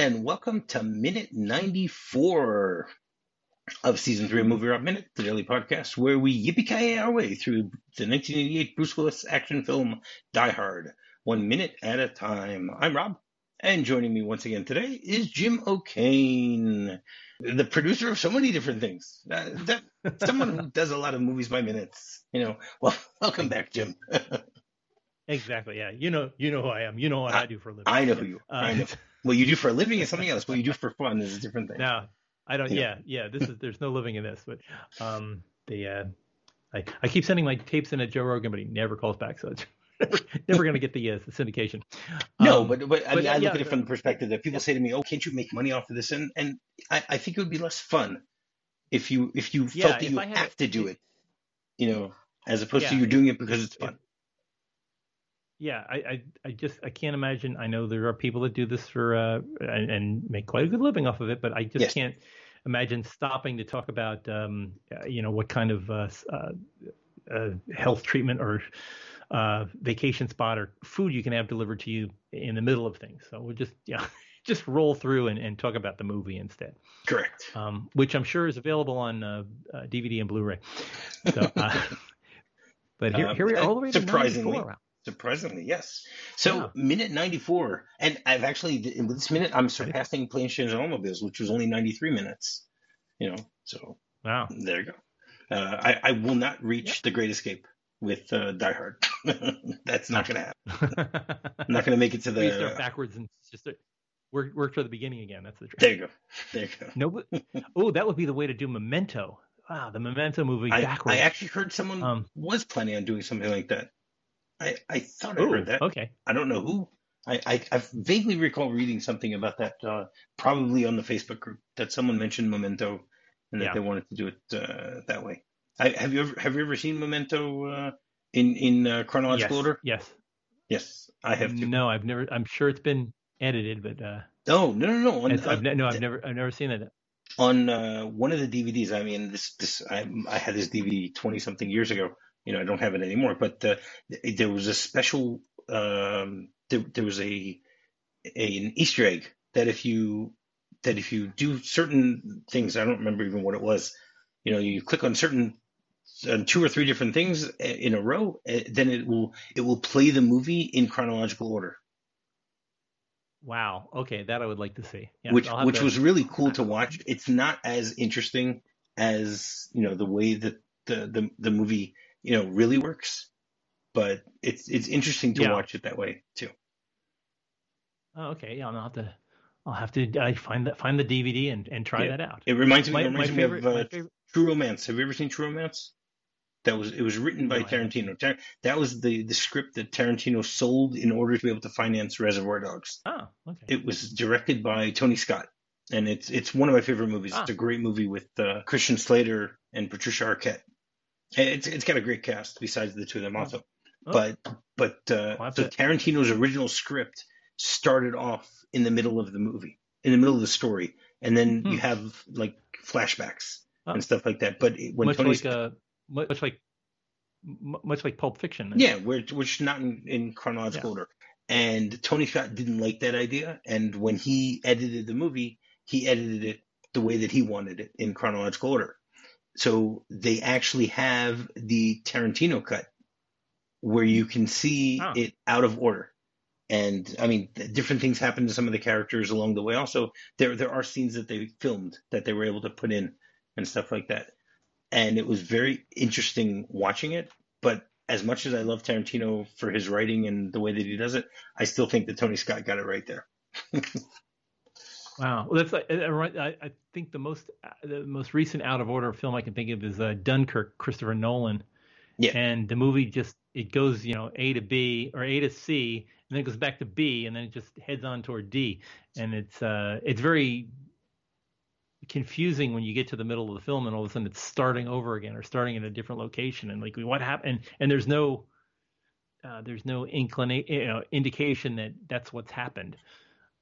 and welcome to minute 94 of season three of MovieRob Minute, the daily podcast where we yippee our way through the 1988 Bruce Willis action film Die Hard, one minute at a time. I'm Rob, and joining me once again today is Jim O'Kane, the producer of so many different things. Uh, that, someone who does a lot of movies by minutes. You know, well, welcome back, Jim. exactly. Yeah, you know, you know who I am. You know what I, I do for a living. I know who you. Are. Uh, I know. What you do for a living is something else. What you do for fun is a different thing. No, I don't. Yeah, yeah. This is there's no living in this. But um, the uh, I I keep sending my tapes in at Joe Rogan, but he never calls back. So it's never, never going to get the, uh, the syndication. No, um, but but I, mean, I look yeah, at it from the perspective that people say to me, "Oh, can't you make money off of this?" And and I, I think it would be less fun if you if you yeah, felt that you have to do it, you know, as opposed to you're doing it because it's fun yeah, I, I, I, just I can't imagine. I know there are people that do this for uh, and, and make quite a good living off of it, but I just yes. can't imagine stopping to talk about um, uh, you know what kind of uh, uh, uh, health treatment or uh, vacation spot or food you can have delivered to you in the middle of things. So we'll just yeah. Just roll through and, and talk about the movie instead. Correct. Um, which I'm sure is available on DVD and Blu-ray. So, but here, here we are all the way to surprisingly, 94. Surprisingly, yes. So yeah. minute 94, and I've actually in this minute I'm surpassing Planes, Trains, and Automobiles, which was only 93 minutes. You know, so wow, there you go. Uh, I, I will not reach yep. the Great Escape with uh, Die Hard. That's not going to happen. I'm not going to make it to the. We start backwards and just work work to the beginning again. That's the trick. There you go. There you go. No, oh, that would be the way to do Memento. Wow, the Memento movie I, backwards. I actually heard someone um, was planning on doing something like that. I, I thought I heard that. Okay. I don't know who. I, I, I vaguely recall reading something about that, uh, probably on the Facebook group, that someone mentioned Memento and that yeah. they wanted to do it uh, that way. I, have you ever have you ever seen Memento uh, in in uh, chronological yes. order? Yes. Yes, I have. Too. No, I've never. I'm sure it's been edited, but. Uh, oh no no no! On, I've, no, I've never I've never seen it. On uh, one of the DVDs, I mean, this this I, I had this DVD twenty something years ago you know, I don't have it anymore, but uh, there was a special, um, there, there was a, a, an Easter egg that if you, that if you do certain things, I don't remember even what it was, you know, you click on certain, on two or three different things in a row, eh, then it will, it will play the movie in chronological order. Wow. Okay, that I would like to see. Yeah, which which to... was really cool to watch. It's not as interesting as you know the way that the the, the movie you know, really works. But it's it's interesting to yeah. watch it that way too. Oh, okay. Yeah, I'll have to. I'll have to I find that find the DVD and, and try yeah. that out. It reminds me, my, it reminds me favorite, of uh, True Romance. Have you ever seen True Romance? That was it was written by no, Tarantino. Tar- that was the the script that Tarantino sold in order to be able to finance Reservoir Dogs. Oh, okay. It was directed by Tony Scott, and it's it's one of my favorite movies. Ah. It's a great movie with uh, Christian Slater and Patricia Arquette. It's it's got a great cast besides the two of them also. Oh. But but uh, so Tarantino's original script started off in the middle of the movie, in the middle of the story, and then hmm. you have like flashbacks oh. and stuff like that. But when much Tony's, like uh, much like much like Pulp Fiction. Yeah, which which not in, in chronological yeah. order. And Tony Scott didn't like that idea, and when he edited the movie, he edited it the way that he wanted it in chronological order. So they actually have the Tarantino cut where you can see oh. it out of order. And I mean, different things happen to some of the characters along the way. Also, there there are scenes that they filmed that they were able to put in and stuff like that. And it was very interesting watching it. But as much as I love Tarantino for his writing and the way that he does it, I still think that Tony Scott got it right there. Wow, well, that's uh, right. I, I, think the most uh, the most recent out of order film I can think of is uh, Dunkirk, Christopher Nolan. Yeah. And the movie just it goes you know A to B or A to C, and then it goes back to B, and then it just heads on toward D, and it's uh it's very confusing when you get to the middle of the film and all of a sudden it's starting over again or starting in a different location and like what happened and, and there's no uh, there's no inclination you know, indication that that's what's happened.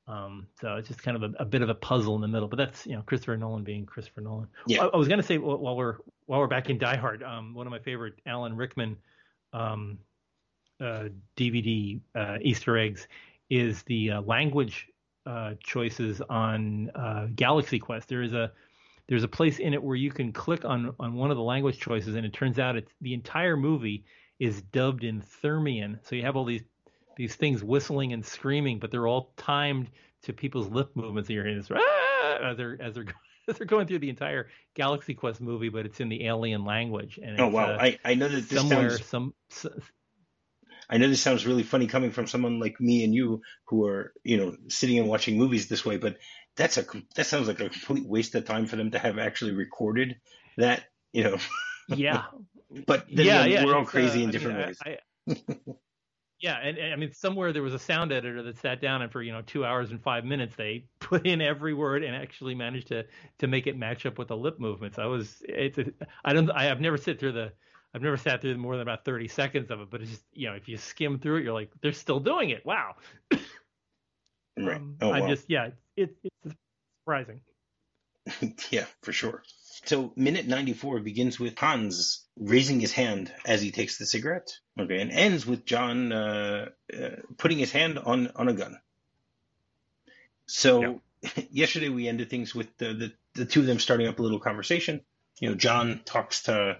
Um, so it's just kind of a, a, bit of a puzzle in the middle, but that's you know Christopher Nolan being Christopher Nolan. Yeah. I, I was gonna say while we're while we're back in Die Hard, um, one of my favorite Alan Rickman um, uh, DVD uh, Easter eggs is the uh, language uh, choices on uh, Galaxy Quest. There is a there's a place in it where you can click on on one of the language choices, and it turns out it's the entire movie is dubbed in Thermian. So you have all these these things whistling and screaming, but they're all timed to people's lip movements. And you're hearing this ah! as they're as they're as they're going through the entire Galaxy Quest movie, but it's in the alien language. And oh wow, uh, I I know that this somewhere sounds... some. I know this sounds really funny coming from someone like me and you who are, you know, sitting and watching movies this way, but that's a that sounds like a complete waste of time for them to have actually recorded that, you know. yeah. but yeah, yeah, we're all crazy uh, in different I mean, ways. I, yeah, and, and, I mean somewhere there was a sound editor that sat down and for you know two hours and five minutes they put in every word and actually managed to to make it match up with the lip movements. I was it's a, I don't I have never sit through the I've never sat through more than about thirty seconds of it, but it's just you know if you skim through it, you're like they're still doing it. Wow. right. Um, oh, I just yeah, it, it's surprising. yeah, for sure. So minute 94 begins with Hans raising his hand as he takes the cigarette, okay, and ends with John uh, uh, putting his hand on, on a gun. So yeah. yesterday we ended things with the, the, the two of them starting up a little conversation. You know, John talks to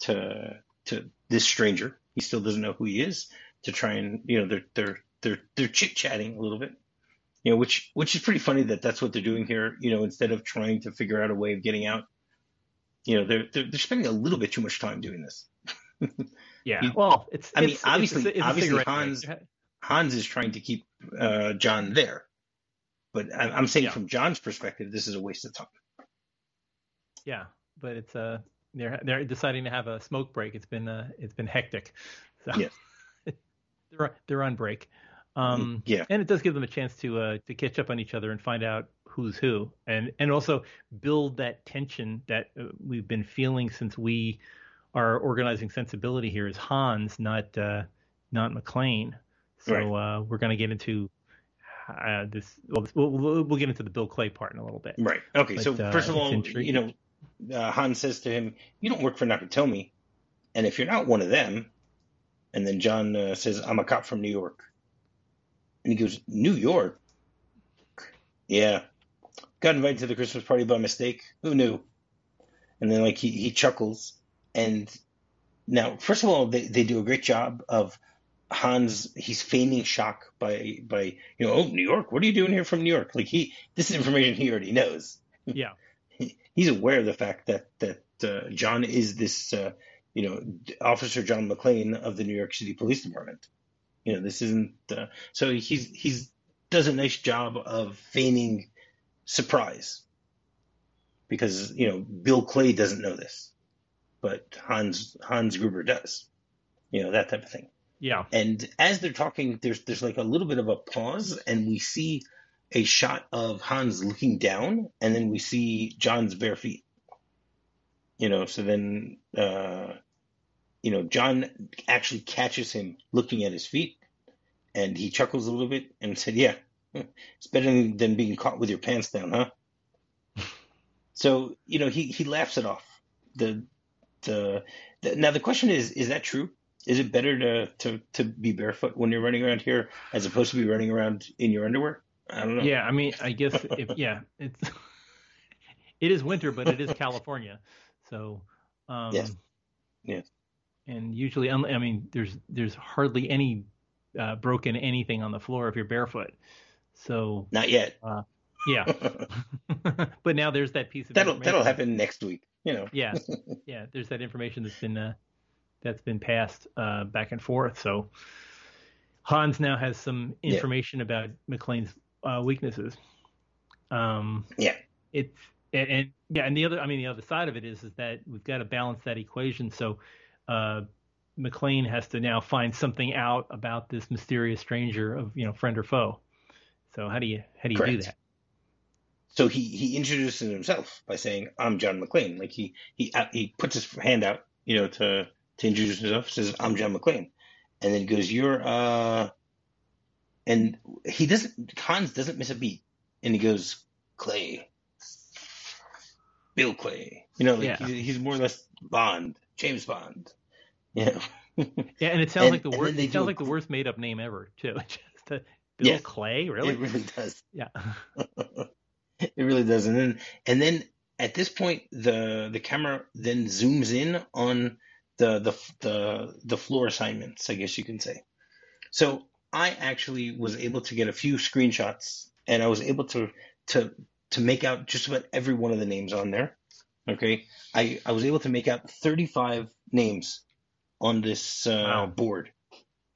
to to this stranger. He still doesn't know who he is. To try and you know they're they're they're they're chit chatting a little bit you know, which which is pretty funny that that's what they're doing here. You know, instead of trying to figure out a way of getting out, you know, they're they're, they're spending a little bit too much time doing this. yeah, you, well, it's. I it's, mean, obviously, it's, it's obviously Hans Hans is trying to keep uh, John there, but I, am saying yeah. from John's perspective, this is a waste of time. Yeah, but it's uh they're they're deciding to have a smoke break. It's been uh it's been hectic. So yes. they're they're on break. Um, yeah, and it does give them a chance to uh, to catch up on each other and find out who's who, and and also build that tension that uh, we've been feeling since we our organizing sensibility here is Hans, not uh, not McClane. So right. uh, we're going to get into uh, this. Well, we'll, we'll get into the Bill Clay part in a little bit. Right. Okay. But, so uh, first of all, you know, uh, Hans says to him, "You don't work for Nakatomi, and if you're not one of them," and then John uh, says, "I'm a cop from New York." And he goes, New York? Yeah. Got invited to the Christmas party by mistake. Who knew? And then like he, he chuckles. And now, first of all, they, they do a great job of Hans, he's feigning shock by by you know, oh New York, what are you doing here from New York? Like he this is information he already knows. Yeah. he's aware of the fact that that uh, John is this uh, you know, Officer John McClane of the New York City Police Department. You know, this isn't. Uh, so he's he's does a nice job of feigning surprise because you know Bill Clay doesn't know this, but Hans Hans Gruber does. You know that type of thing. Yeah. And as they're talking, there's there's like a little bit of a pause, and we see a shot of Hans looking down, and then we see John's bare feet. You know, so then uh, you know John actually catches him looking at his feet, and he chuckles a little bit and said, "Yeah, it's better than being caught with your pants down, huh?" so you know he he laughs it off. The, the the now the question is is that true? Is it better to to to be barefoot when you're running around here as opposed to be running around in your underwear? I don't know. Yeah, I mean, I guess if yeah, it's it is winter, but it is California, so um, yes, yes. And usually, I mean, there's there's hardly any uh, broken anything on the floor if you're barefoot. So not yet. Uh, yeah, but now there's that piece of that'll that'll happen next week. You know. yeah, yeah. There's that information that's been uh, that's been passed uh, back and forth. So Hans now has some information yeah. about McClane's uh, weaknesses. Um, yeah. It's and, and, yeah, and the other, I mean, the other side of it is is that we've got to balance that equation. So uh, McClane has to now find something out about this mysterious stranger of you know friend or foe. So how do you how do you Correct. do that? So he he introduces himself by saying I'm John McClane. Like he he uh, he puts his hand out, you know, to to introduce himself. Says I'm John McClane, and then he goes you're uh, and he doesn't Hans doesn't miss a beat, and he goes Clay, Bill Clay. You know, like yeah. he's, he's more or less Bond, James Bond. Yeah. yeah, and it sounds and, like the worst. It sounds like the worst made up name ever too. Just Bill yes, Clay, really? It really does. Yeah. it really does. And then and then at this point the the camera then zooms in on the the the the floor assignments, I guess you can say. So I actually was able to get a few screenshots and I was able to to to make out just about every one of the names on there. Okay. I, I was able to make out 35 names on this uh, wow. board.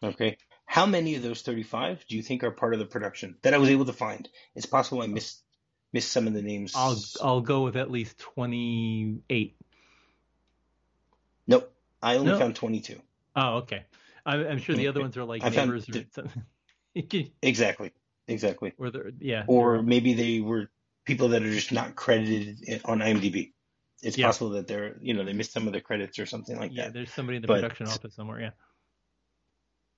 Okay. How many of those 35 do you think are part of the production that I was able to find? It's possible I missed missed some of the names. I'll I'll go with at least 28. Nope. I only found 22. Oh, okay. I'm, I'm sure the other ones are like I neighbors or something. exactly. Exactly. Or yeah. Or maybe they were people that are just not credited on IMDb. It's yeah. possible that they're, you know, they missed some of the credits or something like yeah, that. Yeah, there's somebody in the but, production office somewhere. Yeah.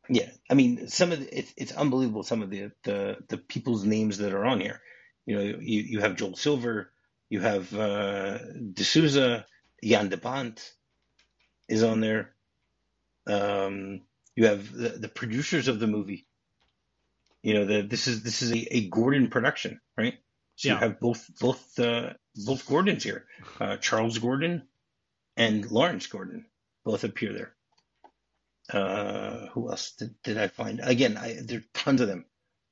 Yeah, I mean, some of the, it's it's unbelievable. Some of the the the people's names that are on here. You know, you you have Joel Silver, you have uh, D'Souza, Jan de Bont is on there. Um, you have the, the producers of the movie. You know, the this is this is a, a Gordon production, right? So yeah. you have both both uh, both Gordons here, uh, Charles Gordon and Lawrence Gordon, both appear there. Uh, who else did, did I find? Again, I, there are tons of them.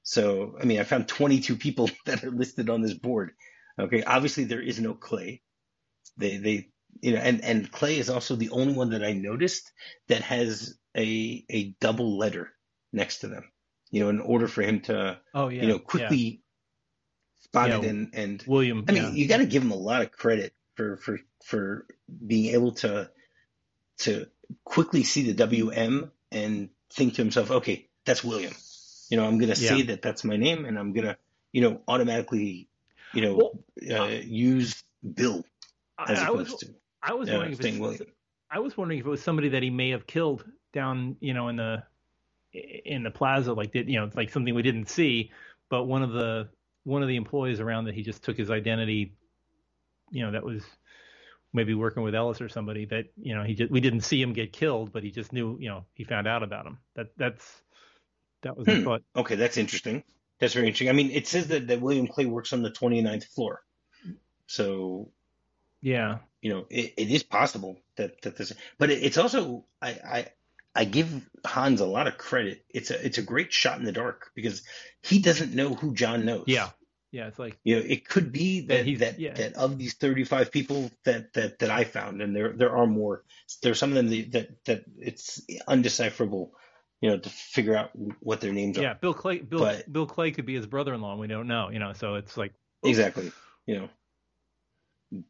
So I mean, I found 22 people that are listed on this board. Okay, obviously there is no Clay. They they you know, and and Clay is also the only one that I noticed that has a a double letter next to them. You know, in order for him to, oh yeah, you know, quickly spotted yeah, and and William. I mean, yeah. you got to give him a lot of credit for for for being able to to quickly see the WM and think to himself, okay, that's William. You know, I'm going to say that that's my name, and I'm going to, you know, automatically, you know, well, uh, use Bill as I, opposed I was, to. I was uh, wondering if it's, I was wondering if it was somebody that he may have killed down, you know, in the in the plaza, like did you know, like something we didn't see, but one of the one of the employees around that he just took his identity, you know, that was maybe working with Ellis or somebody that, you know, he just, we didn't see him get killed, but he just knew, you know, he found out about him. That, that's, that was hmm. the thought. Okay. That's interesting. That's very interesting. I mean, it says that, that William Clay works on the 29th floor. So, yeah, you know, it, it is possible that, that this, but it, it's also, I, I, I give Hans a lot of credit. It's a it's a great shot in the dark because he doesn't know who John knows. Yeah, yeah. It's like you know, it could be that that that, yeah. that of these thirty five people that, that that I found, and there there are more. There's some of them that that it's undecipherable. You know, to figure out what their names yeah, are. Yeah, Bill Clay. Bill but, Bill Clay could be his brother in law. We don't know. You know, so it's like exactly. You know,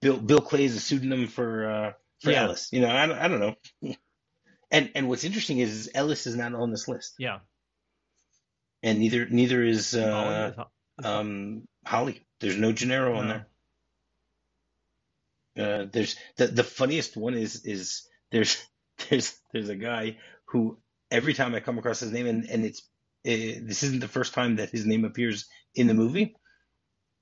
Bill Bill Clay is a pseudonym for uh, for yeah. Ellis. You know, I I don't know. And and what's interesting is Ellis is not on this list. Yeah. And neither neither is uh, um, Holly. There's no Gennaro no. on there. Uh, there's the the funniest one is is there's there's there's a guy who every time I come across his name and and it's it, eh, this isn't the first time that his name appears in the movie.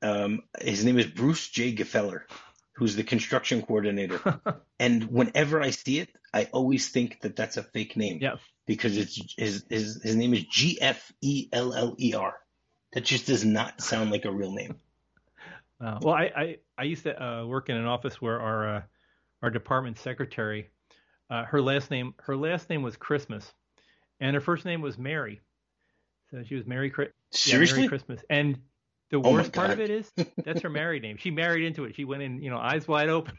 Um, his name is Bruce J. Gefeller who's the construction coordinator. and whenever I see it, I always think that that's a fake name. Yeah. Because it's his his his name is G F E L L E R. That just does not sound like a real name. Uh, well, I, I, I used to uh, work in an office where our uh, our department secretary, uh, her last name her last name was Christmas, and her first name was Mary. So she was Mary, Seriously? Yeah, Merry Christmas. And the oh worst part of it is that's her married name. She married into it. She went in, you know, eyes wide open.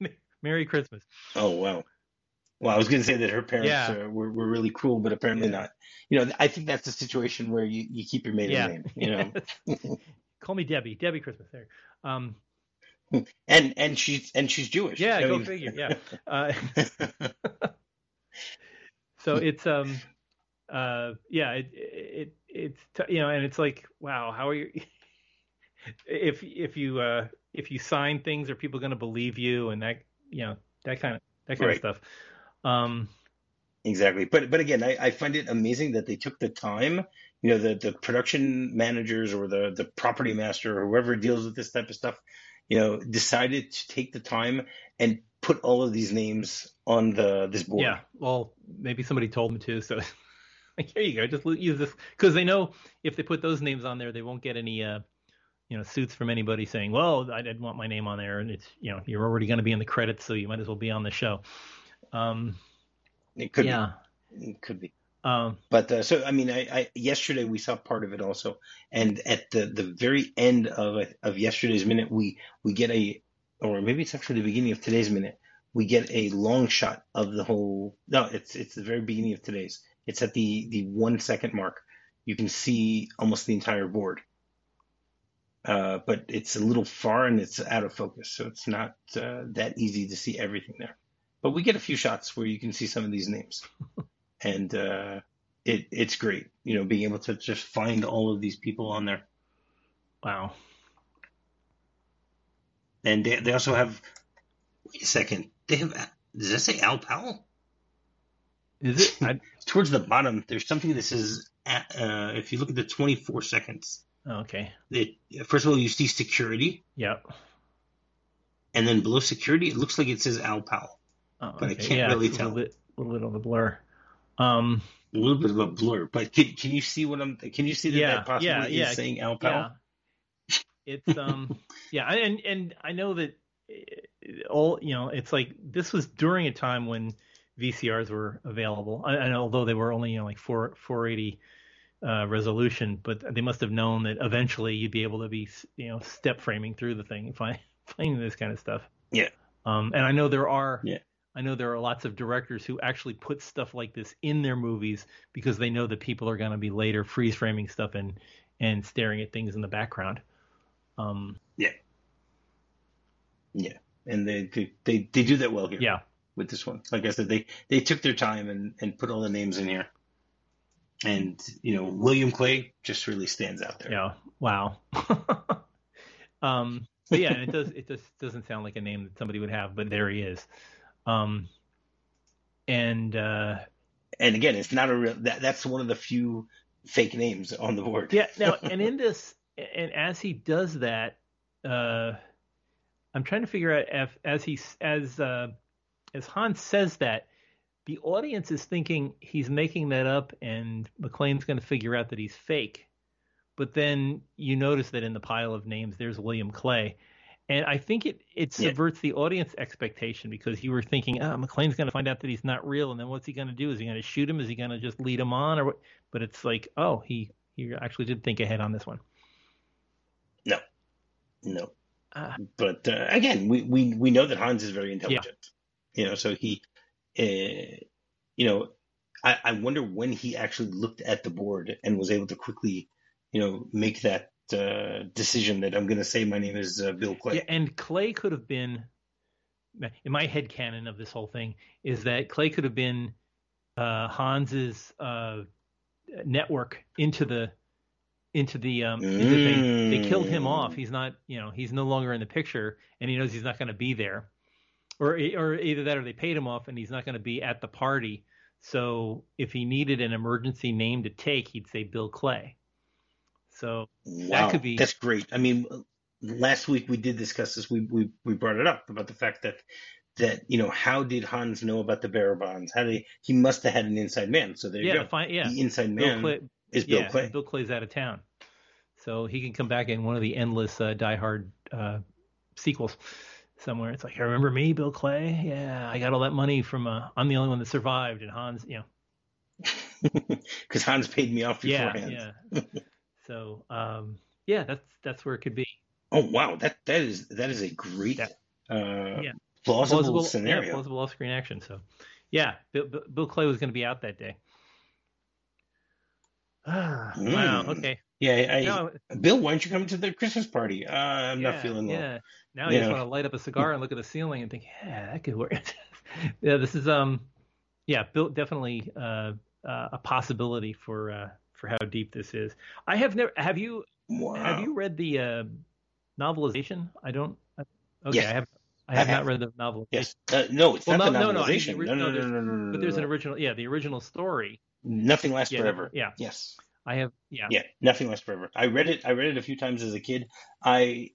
Merry Christmas. Oh wow. Well, I was going to say that her parents yeah. uh, were, were really cruel, but apparently yeah. not. You know, I think that's the situation where you, you keep your maiden yeah. name. You know, call me Debbie. Debbie Christmas. There. Um, and and she's and she's Jewish. Yeah, go figure. Yeah. Uh, so it's um, uh, yeah, it, it it's you know, and it's like, wow, how are you? If if you uh, if you sign things, are people going to believe you and that you know that kind of that kind right. of stuff. Um, exactly, but but again, I, I find it amazing that they took the time. You know, the the production managers or the the property master or whoever deals with this type of stuff, you know, decided to take the time and put all of these names on the this board. Yeah, well, maybe somebody told them to, so like, here you go, just use this because they know if they put those names on there, they won't get any, uh, you know, suits from anybody saying, "Well, I didn't want my name on there," and it's, you know, you're already going to be in the credits, so you might as well be on the show. Um, it could yeah, be. it could be. Um, but uh, so I mean, I, I, yesterday we saw part of it also, and at the, the very end of of yesterday's minute, we we get a, or maybe it's actually the beginning of today's minute, we get a long shot of the whole. No, it's it's the very beginning of today's. It's at the the one second mark. You can see almost the entire board, uh, but it's a little far and it's out of focus, so it's not uh, that easy to see everything there. But we get a few shots where you can see some of these names. and uh, it it's great. You know, being able to just find all of these people on there. Wow. And they they also have. Wait a second. They have. Does that say Al Powell? Is it? I... Towards the bottom, there's something that says. Uh, if you look at the 24 seconds. Oh, okay. It, first of all, you see security. Yep. And then below security, it looks like it says Al Powell. Oh, but okay. I can't yeah, really tell. A little, bit, a little bit of a blur. Um, a little bit of a blur, but can, can you see what I'm? Can you see that yeah, that possibly yeah, is yeah, saying Al Powell? Yeah. It's um, yeah, and and I know that all you know, it's like this was during a time when VCRs were available, and although they were only you know like four 480 uh, resolution, but they must have known that eventually you'd be able to be you know step framing through the thing, find finding this kind of stuff. Yeah. Um, and I know there are yeah. I know there are lots of directors who actually put stuff like this in their movies because they know that people are going to be later freeze framing stuff and and staring at things in the background. Um, yeah, yeah, and they, they they they do that well here. Yeah, with this one, like I said, they they took their time and and put all the names in here, and you know William Clay just really stands out there. Yeah, wow. um, but yeah, it does it just doesn't sound like a name that somebody would have, but there he is. Um, and uh, and again, it's not a real. That, that's one of the few fake names on the board. yeah. Now, and in this, and as he does that, uh, I'm trying to figure out if, as he as uh, as Hans says that, the audience is thinking he's making that up, and McClane's going to figure out that he's fake. But then you notice that in the pile of names, there's William Clay and I think it it subverts yeah. the audience expectation because you were thinking, oh, McClane's going to find out that he's not real, and then what's he going to do? Is he going to shoot him? Is he going to just lead him on, or what? But it's like, oh, he he actually did think ahead on this one. No, no. Uh, but uh, again, we, we we know that Hans is very intelligent. Yeah. You know, so he, uh, you know, I, I wonder when he actually looked at the board and was able to quickly, you know, make that uh, decision that I'm going to say my name is uh, Bill Clay. Yeah, and Clay could have been, in my head canon of this whole thing, is that Clay could have been uh, Hans's uh, network into the into the um into mm. thing. They killed him off. Mm. He's not, you know, he's no longer in the picture, and he knows he's not going to be there, or or either that or they paid him off and he's not going to be at the party. So if he needed an emergency name to take, he'd say Bill Clay. So wow, that could be that's great. I mean, last week we did discuss this. We we we brought it up about the fact that that you know how did Hans know about the bearer bonds? How did he, he must have had an inside man. So there yeah, you go. Fine, yeah, the inside man Clay, is Bill yeah, Clay. Bill Clay's out of town, so he can come back in one of the endless uh, Die Hard uh, sequels somewhere. It's like, I remember me, Bill Clay? Yeah, I got all that money from. Uh, I'm the only one that survived, and Hans, you know, because Hans paid me off beforehand. Yeah, yeah. So um, yeah, that's that's where it could be. Oh wow, that that is that is a great uh, yeah. plausible, plausible scenario. Yeah, plausible off-screen action. So yeah, Bill, Bill Clay was going to be out that day. Ah, mm. Wow. Okay. Yeah, I, now, Bill, why don't you come to the Christmas party? Uh, I'm yeah, not feeling well. Yeah. Now you, just want to light up a cigar and look at the ceiling and think, yeah, that could work. yeah, this is um, yeah, Bill definitely uh, uh, a possibility for uh, for how deep this is. I have never. Have you? Wow. Have you read the uh, novelization? I don't. Okay, yes. I have. I have, I have not read the novel. Yes. Uh, no, it's well, not no, the novelization. No, no, no, no, no, no, no, But there's an original. Yeah, the original story. Nothing lasts yeah, forever. Yeah. Yes. I have. Yeah. Yeah. Nothing lasts forever. I read it. I read it a few times as a kid. I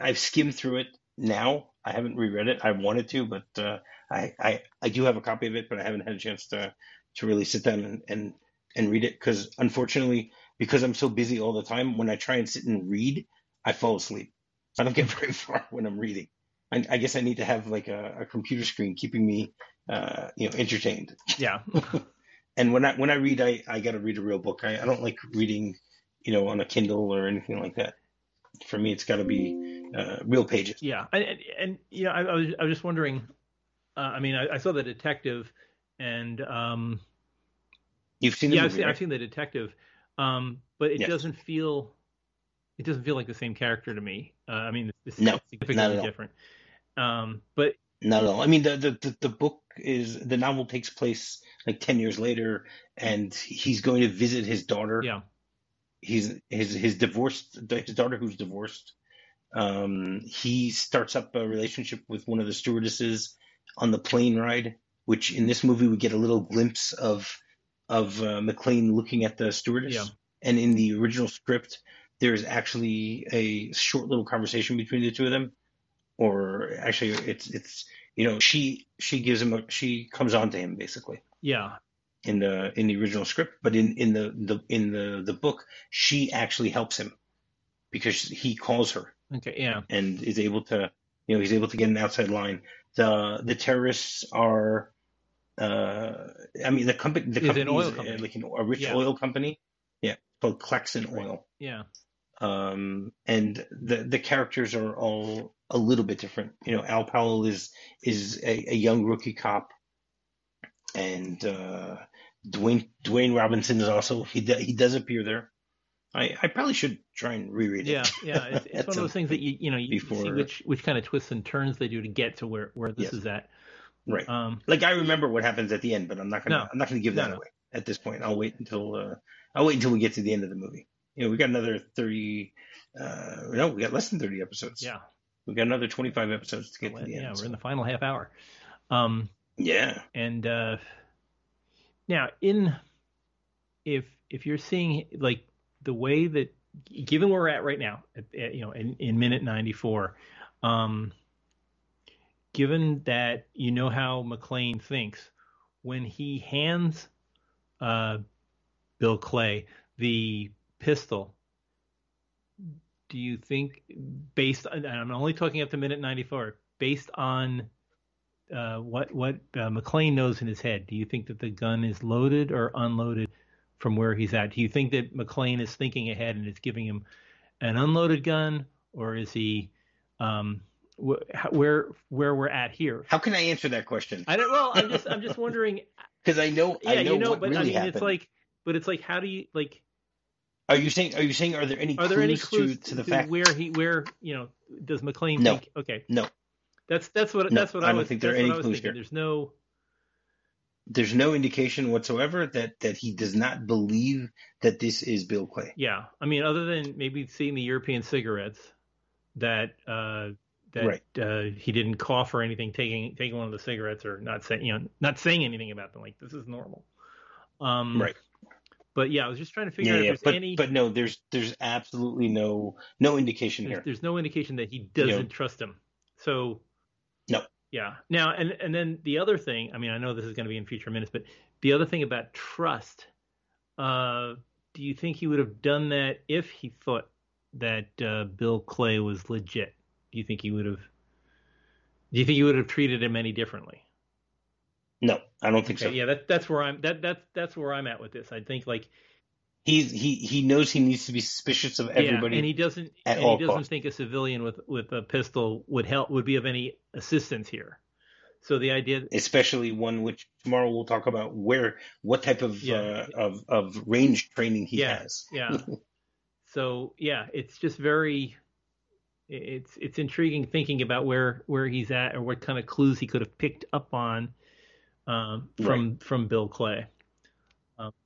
I've skimmed through it now. I haven't reread it. I wanted to, but uh, I, I I do have a copy of it, but I haven't had a chance to to really sit down and and and read it because unfortunately, because I'm so busy all the time, when I try and sit and read, I fall asleep. I don't get very far when I'm reading. I, I guess I need to have like a, a computer screen keeping me, uh, you know, entertained. Yeah. and when I when I read, I, I got to read a real book. I, I don't like reading, you know, on a Kindle or anything like that. For me, it's got to be uh, real pages. Yeah, and, and, and you know, I, I, was I was just wondering. Uh, I mean, I, I, saw the detective, and um, you've seen the yeah, movie, I've, seen, right? I've seen the detective, um, but it Yes. doesn't feel it doesn't feel like the same character to me. Uh, I mean, it's No, not significantly different. Um, but Not at all. I mean, the, the, the, the book is the novel takes place like ten years later, and he's going to visit his daughter. yeah, He's his his divorced his daughter who's divorced. Um, he starts up a relationship with one of the stewardesses on the plane ride, which in this movie we get a little glimpse of of uh, McClane looking at the stewardess. Yeah. And in the original script, there is actually a short little conversation between the two of them, or actually, it's it's you know she she gives him a she comes on to him basically yeah, in the in the original script, but in in the, the in the the book she actually helps him because he calls her okay, yeah, and is able to you know he's able to get an outside line. The the terrorists are. Uh, I mean, the company, the company an oil is, uh, company? like an, a rich Yeah. oil company. Yeah, called Klaxon Oil. yeah, Um, and the the characters are all a little bit different. You know, Al Powell is is a, a young rookie cop, and uh, Dwayne Dwayne Robinson is also he he does appear there. I, I probably should try and reread it. yeah, yeah. It's, it's one of those things that you you know you see which which kind of twists and turns they do to get to where where this Yes. is at. Right. Um, Like I remember what happens at the end, but I'm not gonna No. I'm not gonna give that no. away at this point. I'll wait until uh, I'll wait until we get to the end of the movie. You know, we got another thirty. Uh, no, we got less than thirty episodes. yeah, we got another twenty five episodes to get to the end. yeah. We're in the final half hour. Um, yeah. and uh, now in if if you're seeing like the way that given where we're at right now at, at, you know in, in minute 94 um given that you know how mcclane thinks when he hands uh bill clay the pistol do you think based on, and i'm only talking up to minute 94 based on uh, what what uh, McClane knows in his head. Do you think that the gun is loaded or unloaded from where he's at? Do you think that McClane is thinking ahead and is giving him an unloaded gun, or is he um, wh- where where we're at here? How can I answer that question? I don't. Well, I'm just I'm just wondering. Because I know Yeah, I know, you know, what but really I mean, happened. it's like, but it's like, how do you like? Are you saying are you saying are there any Are clues, there any clues to, to the fact? where he where you know does McClane No. think? Okay, No, that's that's what No, that's what I I, don't was. think there are any what I was clues thinking. here. There's no. there's no indication whatsoever that that he does not believe that this is Bill Clay. Yeah, I mean, other than maybe seeing the European cigarettes, that uh, that Right. uh, he didn't cough or anything, taking taking one of the cigarettes or not saying you know not saying anything about them, like this is normal. Um, Right. But yeah, I was just trying to figure Yeah, out yeah, if but there's any. but no, there's there's absolutely no no indication there's, here. there's no indication that he doesn't know. trust him. So No. Yeah. Now and and then the other thing, I mean, I know this is going to be in future minutes, but the other thing about trust, uh, do you think he would have done that if he thought that uh, Bill Clay was legit? Do you think he would have? Do you think he would have treated him any differently? No, I don't think Okay, so. yeah, that, that's where I'm. That that's that's where I'm at with this. I think like He's he he knows he needs to be suspicious of yeah, everybody. and he doesn't at and all he doesn't costs. think a civilian with with a pistol would help would be of any assistance here. So the idea, especially one which tomorrow we'll talk about where what type of Yeah. uh, of of range training he Yeah. has. yeah. so yeah, it's just very, it's it's intriguing thinking about where where he's at or what kind of clues he could have picked up on um, from from Bill Clay.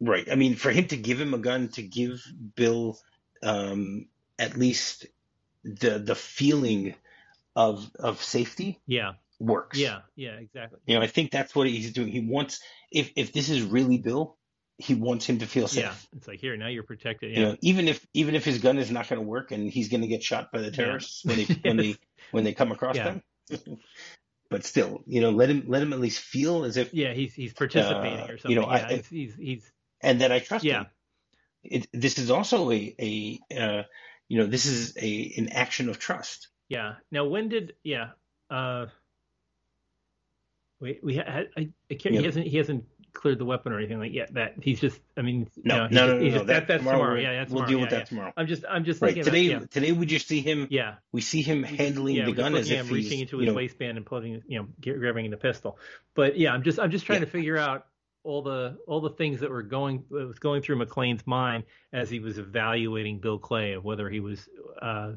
Right. I mean, for him to give him a gun to give Bill um, at least the the feeling of of safety Yeah, works. yeah, yeah, exactly. You know, I think that's what he's doing. He wants if if this is really Bill, he wants him to feel safe. Yeah, it's like here now you're protected. You know, even if even if his gun is not going to work and he's going to get shot by the terrorists when they when they when they come across Yeah. them. but still, you know, let him let him at least feel as if yeah, he's he's participating Uh, or something. you know, I- he's, he's he's and then I trust yeah. him. It, this is also a a uh, you know this is a an action of trust. Yeah. Now, when did yeah? Uh, we we had I, I can't, he hasn't he hasn't cleared the weapon or anything like yet. That he's just I mean no no no, no, just, no, that, that's tomorrow. tomorrow. Yeah, that's we'll tomorrow. deal yeah, with that yeah. tomorrow. I'm just I'm just right thinking today about, yeah. today we just see him yeah we see him handling yeah, the gun as if reaching into his know, waistband and pulling you know grabbing the pistol. But yeah, I'm just I'm just trying to figure out all the all the things that were going that was going through McClane's mind as he was evaluating Bill Clay of whether he was uh,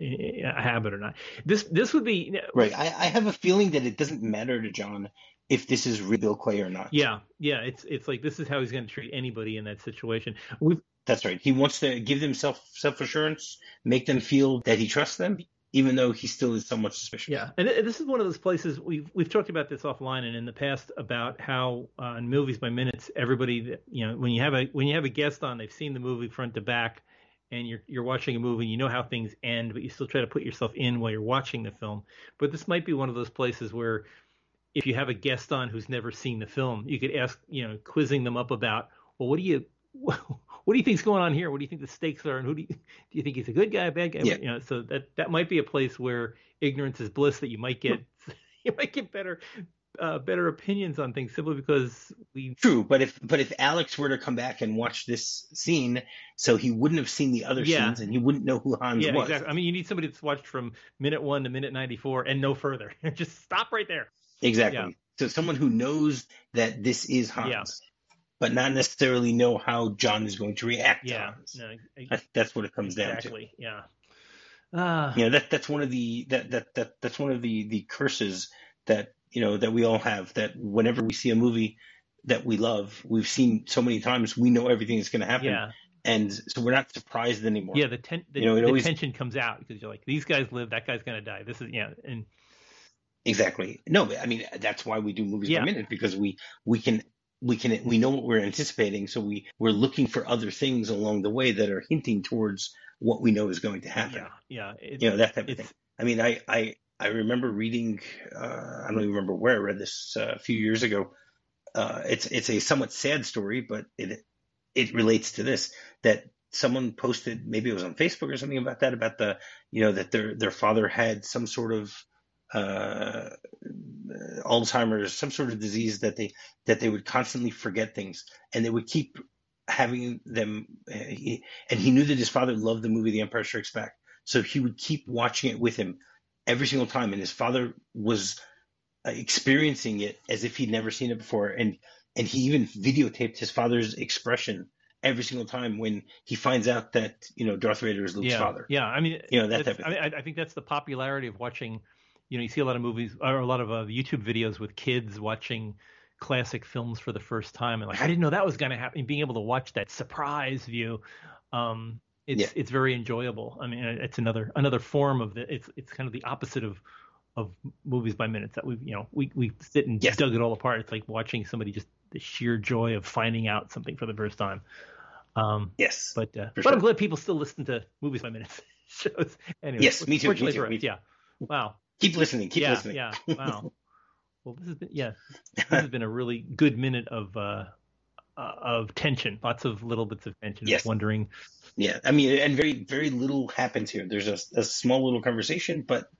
a habit or not. This this would be right. I, I have a feeling that it doesn't matter to John if this is real Clay or not. Yeah, yeah. It's it's like this is how he's going to treat anybody in that situation. We've, That's right. He wants to give them self self assurance, make them feel that he trusts them, even though he still is somewhat suspicious. Yeah, and this is one of those places we've we've talked about this offline and in the past about how uh, in movies by minutes everybody you know when you have a when you have a guest on they've seen the movie front to back and you're you're watching a movie and you know how things end but you still try to put yourself in while you're watching the film. But this might be one of those places where if you have a guest on who's never seen the film, you could ask, you know, quizzing them up about, well, what do you, what do you think's going on here? What do you think the stakes are, and who do you, do you think he's a good guy, a bad guy? Yeah. You know, so that that might be a place where ignorance is bliss. That you might get, you might get better, uh, better opinions on things simply because we. True, but if but if Alex were to come back and watch this scene, so he wouldn't have seen the other Yeah. scenes, and he wouldn't know who Hans Yeah, was. exactly. I mean, you need somebody that's watched from minute one to minute ninety-four and no further. Just stop right there. Exactly. Yeah. So someone who knows that this is Hans, Yeah. but not necessarily know how John is going to react to Yeah, Hans. no, I- That, that's what it comes down to. exactly. Yeah. Uh, You know, that that's one of the that that that that's one of the the curses that you know that we all have. That whenever we see a movie that we love, we've seen so many times, we know everything that's going to happen, yeah. and so we're not surprised anymore. Yeah, the, ten, the, You know, the always- tension comes out because you're like, these guys live, that guy's gonna die. This is yeah, and Exactly. No, but I mean that's why we do movies Yeah. per minute because we we can we can we know what we're anticipating, so we we're looking for other things along the way that are hinting towards what we know is going to happen. yeah, yeah, it, You know that type of thing. I mean, I I I remember reading. Uh, I don't even remember where I read this uh, a few years ago. Uh, it's it's a somewhat sad story, but it it relates to this that someone posted maybe it was on Facebook or something about that about the you know that their their father had some sort of uh, Alzheimer's, some sort of disease that they that they would constantly forget things, and they would keep having them. He, and he knew that his father loved the movie The Empire Strikes Back, so he would keep watching it with him every single time, and his father was uh, experiencing it as if he'd never seen it before, and and he even videotaped his father's expression every single time when he finds out that you know Darth Vader is Luke's yeah, father. yeah. I mean, You know, that type of I, mean, I I think that's the popularity of watching. You know, you see a lot of movies or a lot of uh, YouTube videos with kids watching classic films for the first time, and like, I didn't know that was going to happen. Being able to watch that surprise view, um, it's Yeah. it's very enjoyable. I mean, it's another another form of the. It's it's kind of the opposite of of movies by minutes that we you know we we sit and Yes. dug it all apart. It's like watching somebody just the sheer joy of finding out something for the first time. Um, Yes. but uh, but sure. I'm glad people still listen to movies by minutes shows. Anyway, Yes, me too, me too, me too. Yeah. Wow. Keep listening. Keep yeah. listening. Yeah. Wow. well, this has been yeah. This has been a really good minute of uh, uh of tension. Lots of little bits of tension. Yes. Wondering. Yeah, I mean, and very, very little happens here. There's a, a small little conversation, but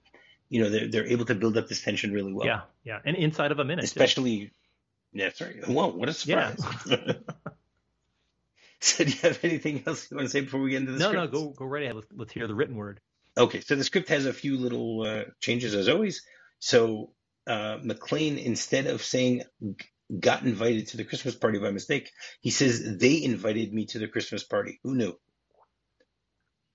you know, they're they're able to build up this tension really well. yeah. Yeah. And inside of a minute. especially. Yeah, right. Whoa, what a Yeah. surprise! so, do you have anything else you want to say before we get into the No, script? no. Go go right ahead. Let's, let's hear the written word. Okay, so the script has a few little uh, changes as always. So uh, McClane, instead of saying got invited to the Christmas party by mistake, he says they invited me to the Christmas party. Who knew?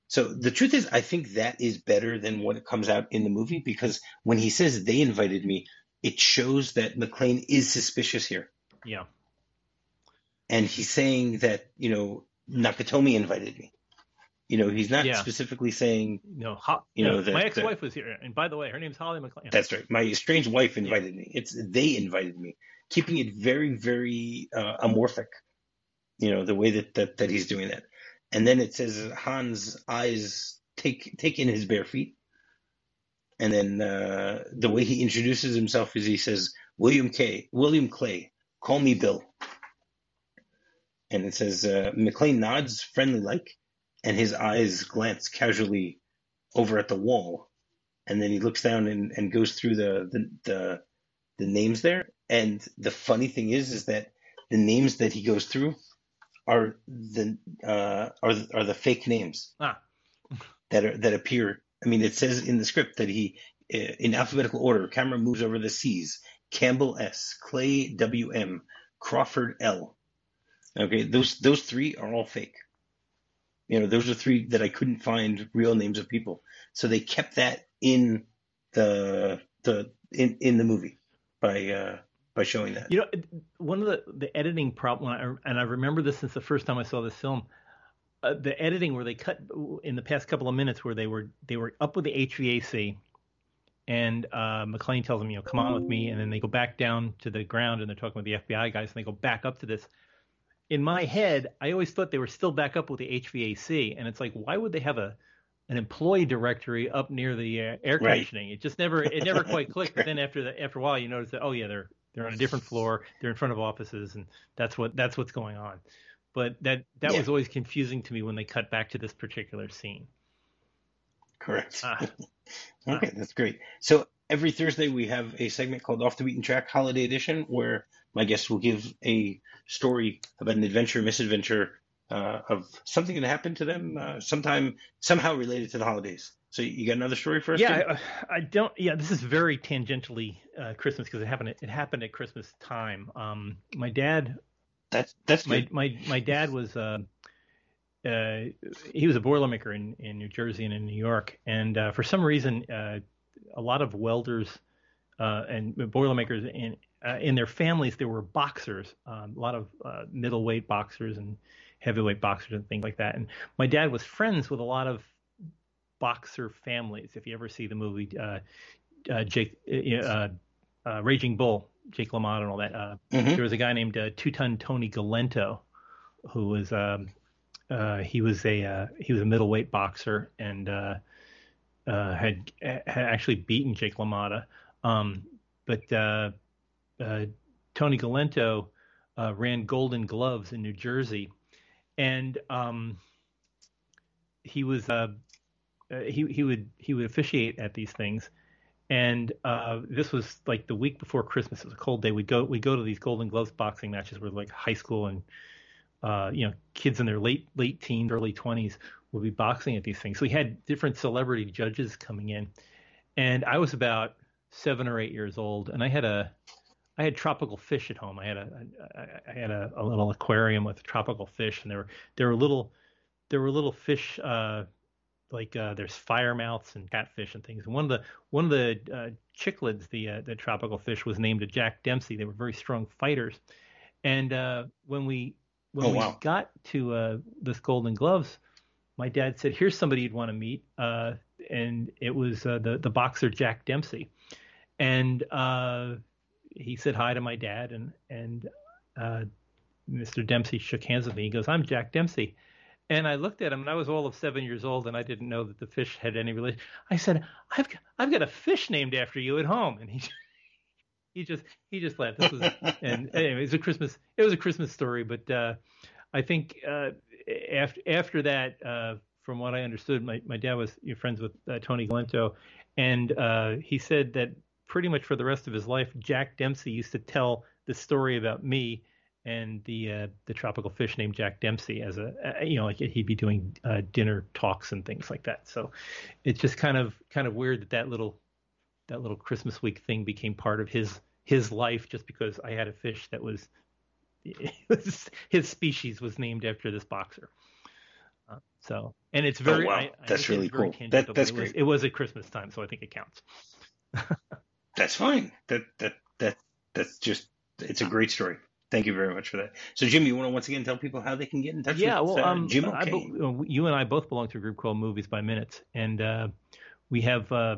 So the truth is, I think that is better than what comes out in the movie because when he says they invited me, it shows that McClane is suspicious here, Yeah. and he's saying that you know Nakatomi invited me. You know, he's not Yeah. specifically saying No. Ho- You know, yeah, my ex-wife was here, and by the way, her name's Holly McClane. That's right. My strange wife invited me. It's they invited me, keeping it very, very uh, amorphic. You know the way that, that that he's doing that, and then it says Hans' eyes take take in his bare feet, and then uh, the way he introduces himself is he says William K. William Clay, call me Bill. and it says uh, McClane nods friendly like, and his eyes glance casually over at the wall, and then he looks down and, and goes through the, the the the names there. And the funny thing is, is that the names that he goes through are the uh, are are the fake names ah. that are that appear. I mean, it says in the script that he, uh, in alphabetical order, camera moves over the C's. Campbell S, Clay W M, Crawford L. Okay, those those three are all fake. You know, those are three that I couldn't find real names of people. So they kept that in the the in in the movie by uh, by showing that. You know, one of the the editing problem, and I remember this since the first time I saw this film. Uh, the editing where they cut in the past couple of minutes where they were they were up with the HVAC, and uh, McClane tells them, you know, come on with me, and then they go back down to the ground and they're talking with the FBI guys, and they go back up to this. In my head, I always thought they were still back up with the HVAC, and it's like, why would they have a an employee directory up near the uh, air conditioning. Right. It just never it never quite clicked. But then after the after a while, you notice that oh yeah, they're they're on a different floor. They're in front of offices, and that's what that's what's going on. But that that yeah. was always confusing to me when they cut back to this particular scene. Correct. Ah. okay, that's great. So every Thursday we have a segment called Off the Beaten Track Holiday Edition, where my guests will give a story about an adventure, misadventure uh, of something that happened to them uh, sometime somehow related to the holidays. So you got another story for us? Yeah, I, I, don't. Yeah, this is very tangentially uh, Christmas because it happened. It happened at Christmas time. Um, my dad. That's that's my my my dad was. Uh, uh, he was a boilermaker in, in New Jersey and in New York, and uh, for some reason, uh, a lot of welders uh, and boilermakers in uh, in their families there were boxers, um, a lot of uh, middleweight boxers and heavyweight boxers and things like that. And my dad was friends with a lot of boxer families. If you ever see the movie uh, uh, Jake uh, uh, uh Raging Bull, Jake LaMotta and all that, uh, mm-hmm. there was a guy named Two Ton Tony Galento who was um, he was a he was a middleweight boxer and had had actually beaten Jake LaMotta. Um, but Tony Galento ran Golden Gloves in New Jersey and um, he was uh, uh, he he would he would officiate at these things, and uh, this was like the week before Christmas. It was a cold day. We'd go we go to these Golden Gloves boxing matches where like high school and uh, you know kids in their late late teens, early twenties would be boxing at these things. So we had different celebrity judges coming in, and I was about seven or eight years old, and I had a I had tropical fish at home. I had a I had a, a little aquarium with tropical fish, and there were there were little there were little fish uh, like uh, there's fire mouths and catfish and things. And one of the one of the uh, cichlids, the uh, the tropical fish, was named a Jack Dempsey. They were very strong fighters. And uh, when we when oh, we wow. got to uh, this Golden Gloves, my dad said, "Here's somebody you'd want to meet," uh, and it was uh, the the boxer Jack Dempsey. And uh, he said hi to my dad, and and uh, Mr. Dempsey shook hands with me. He goes, "I'm Jack Dempsey." And I looked at him, and I was all of seven years old, and I didn't know that the fish had any relation. I said, "I've I've got a fish named after you at home," and he he just he just laughed. This was and anyway, it was a Christmas it was a Christmas story, but uh, I think uh, after after that, uh, from what I understood, my my dad was friends with uh, Tony Galento, and uh, he said that pretty much for the rest of his life, Jack Dempsey used to tell the story about me and the uh, the tropical fish named Jack Dempsey as a, you know like he'd be doing uh, dinner talks and things like that. So it's just kind of kind of weird that that little that little Christmas week thing became part of his his life just because I had a fish that was his species was named after this boxer. Uh, so and it's very oh, wow. I, that's I really cool. That, that's it great. Was, it was at Christmas time, so I think it counts. That's fine. That that that that's just it's a great story. Thank you very much for that. So, Jim, you want to once again tell people how they can get in touch yeah, with well, uh, um, Jim I, you and I both belong to a group called Movies by Minutes, and uh, we have uh,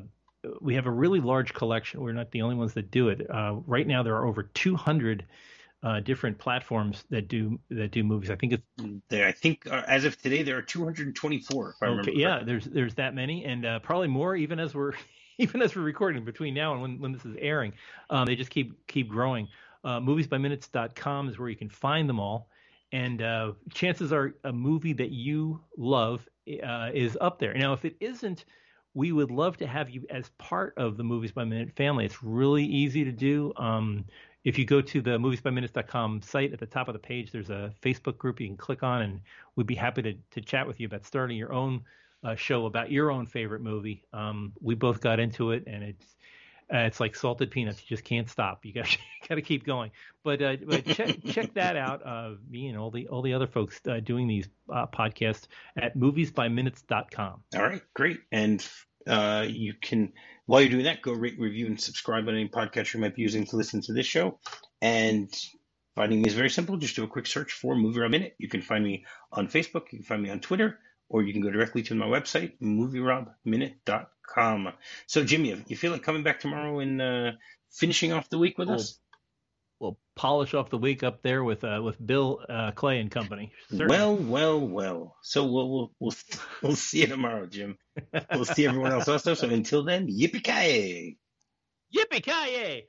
we have a really large collection. We're not the only ones that do it. Uh, right now, there are over 200 uh, different platforms that do that do movies. I think it's there. I think uh, as of today, there are 224. If I okay, yeah, there's there's that many, and probably more even as we're even as we're recording between now and when, when this is airing. Um, they just keep keep growing. Uh, moviesbyminutes.com is where you can find them all. and uh, chances are a movie that you love uh, is up there. Now, if it isn't, we would love to have you as part of the Movies by Minute family. It's really easy to do. Um, if you go to the moviesbyminutes.com site at the top of the page, there's a Facebook group you can click on, and we'd be happy to, to chat with you about starting your own uh, show about your own favorite movie. Um, we both got into it, and it's uh, it's like salted peanuts. You just can't stop. You got got to keep going. But uh, but check check that out. Uh, me and all the all the other folks uh, doing these uh, podcasts at moviesbyminutes.com. All right, great. And uh, you can while you're doing that, go rate, review, and subscribe on any podcast you might be using to listen to this show. And finding me is very simple. Just do a quick search for MovieRob Minute. You can find me on Facebook. You can find me on Twitter or you can go directly to my website, movierobminute.com. So, Jimmy, you feel like coming back tomorrow and uh, finishing off the week with we'll, us? We'll polish off the week up there with uh, with Bill uh, Clay and company. Certainly. Well, well, well. So we'll we'll we'll, we'll see you tomorrow, Jim. We'll see everyone else also. So until then, yippee ki yay! Yippee ki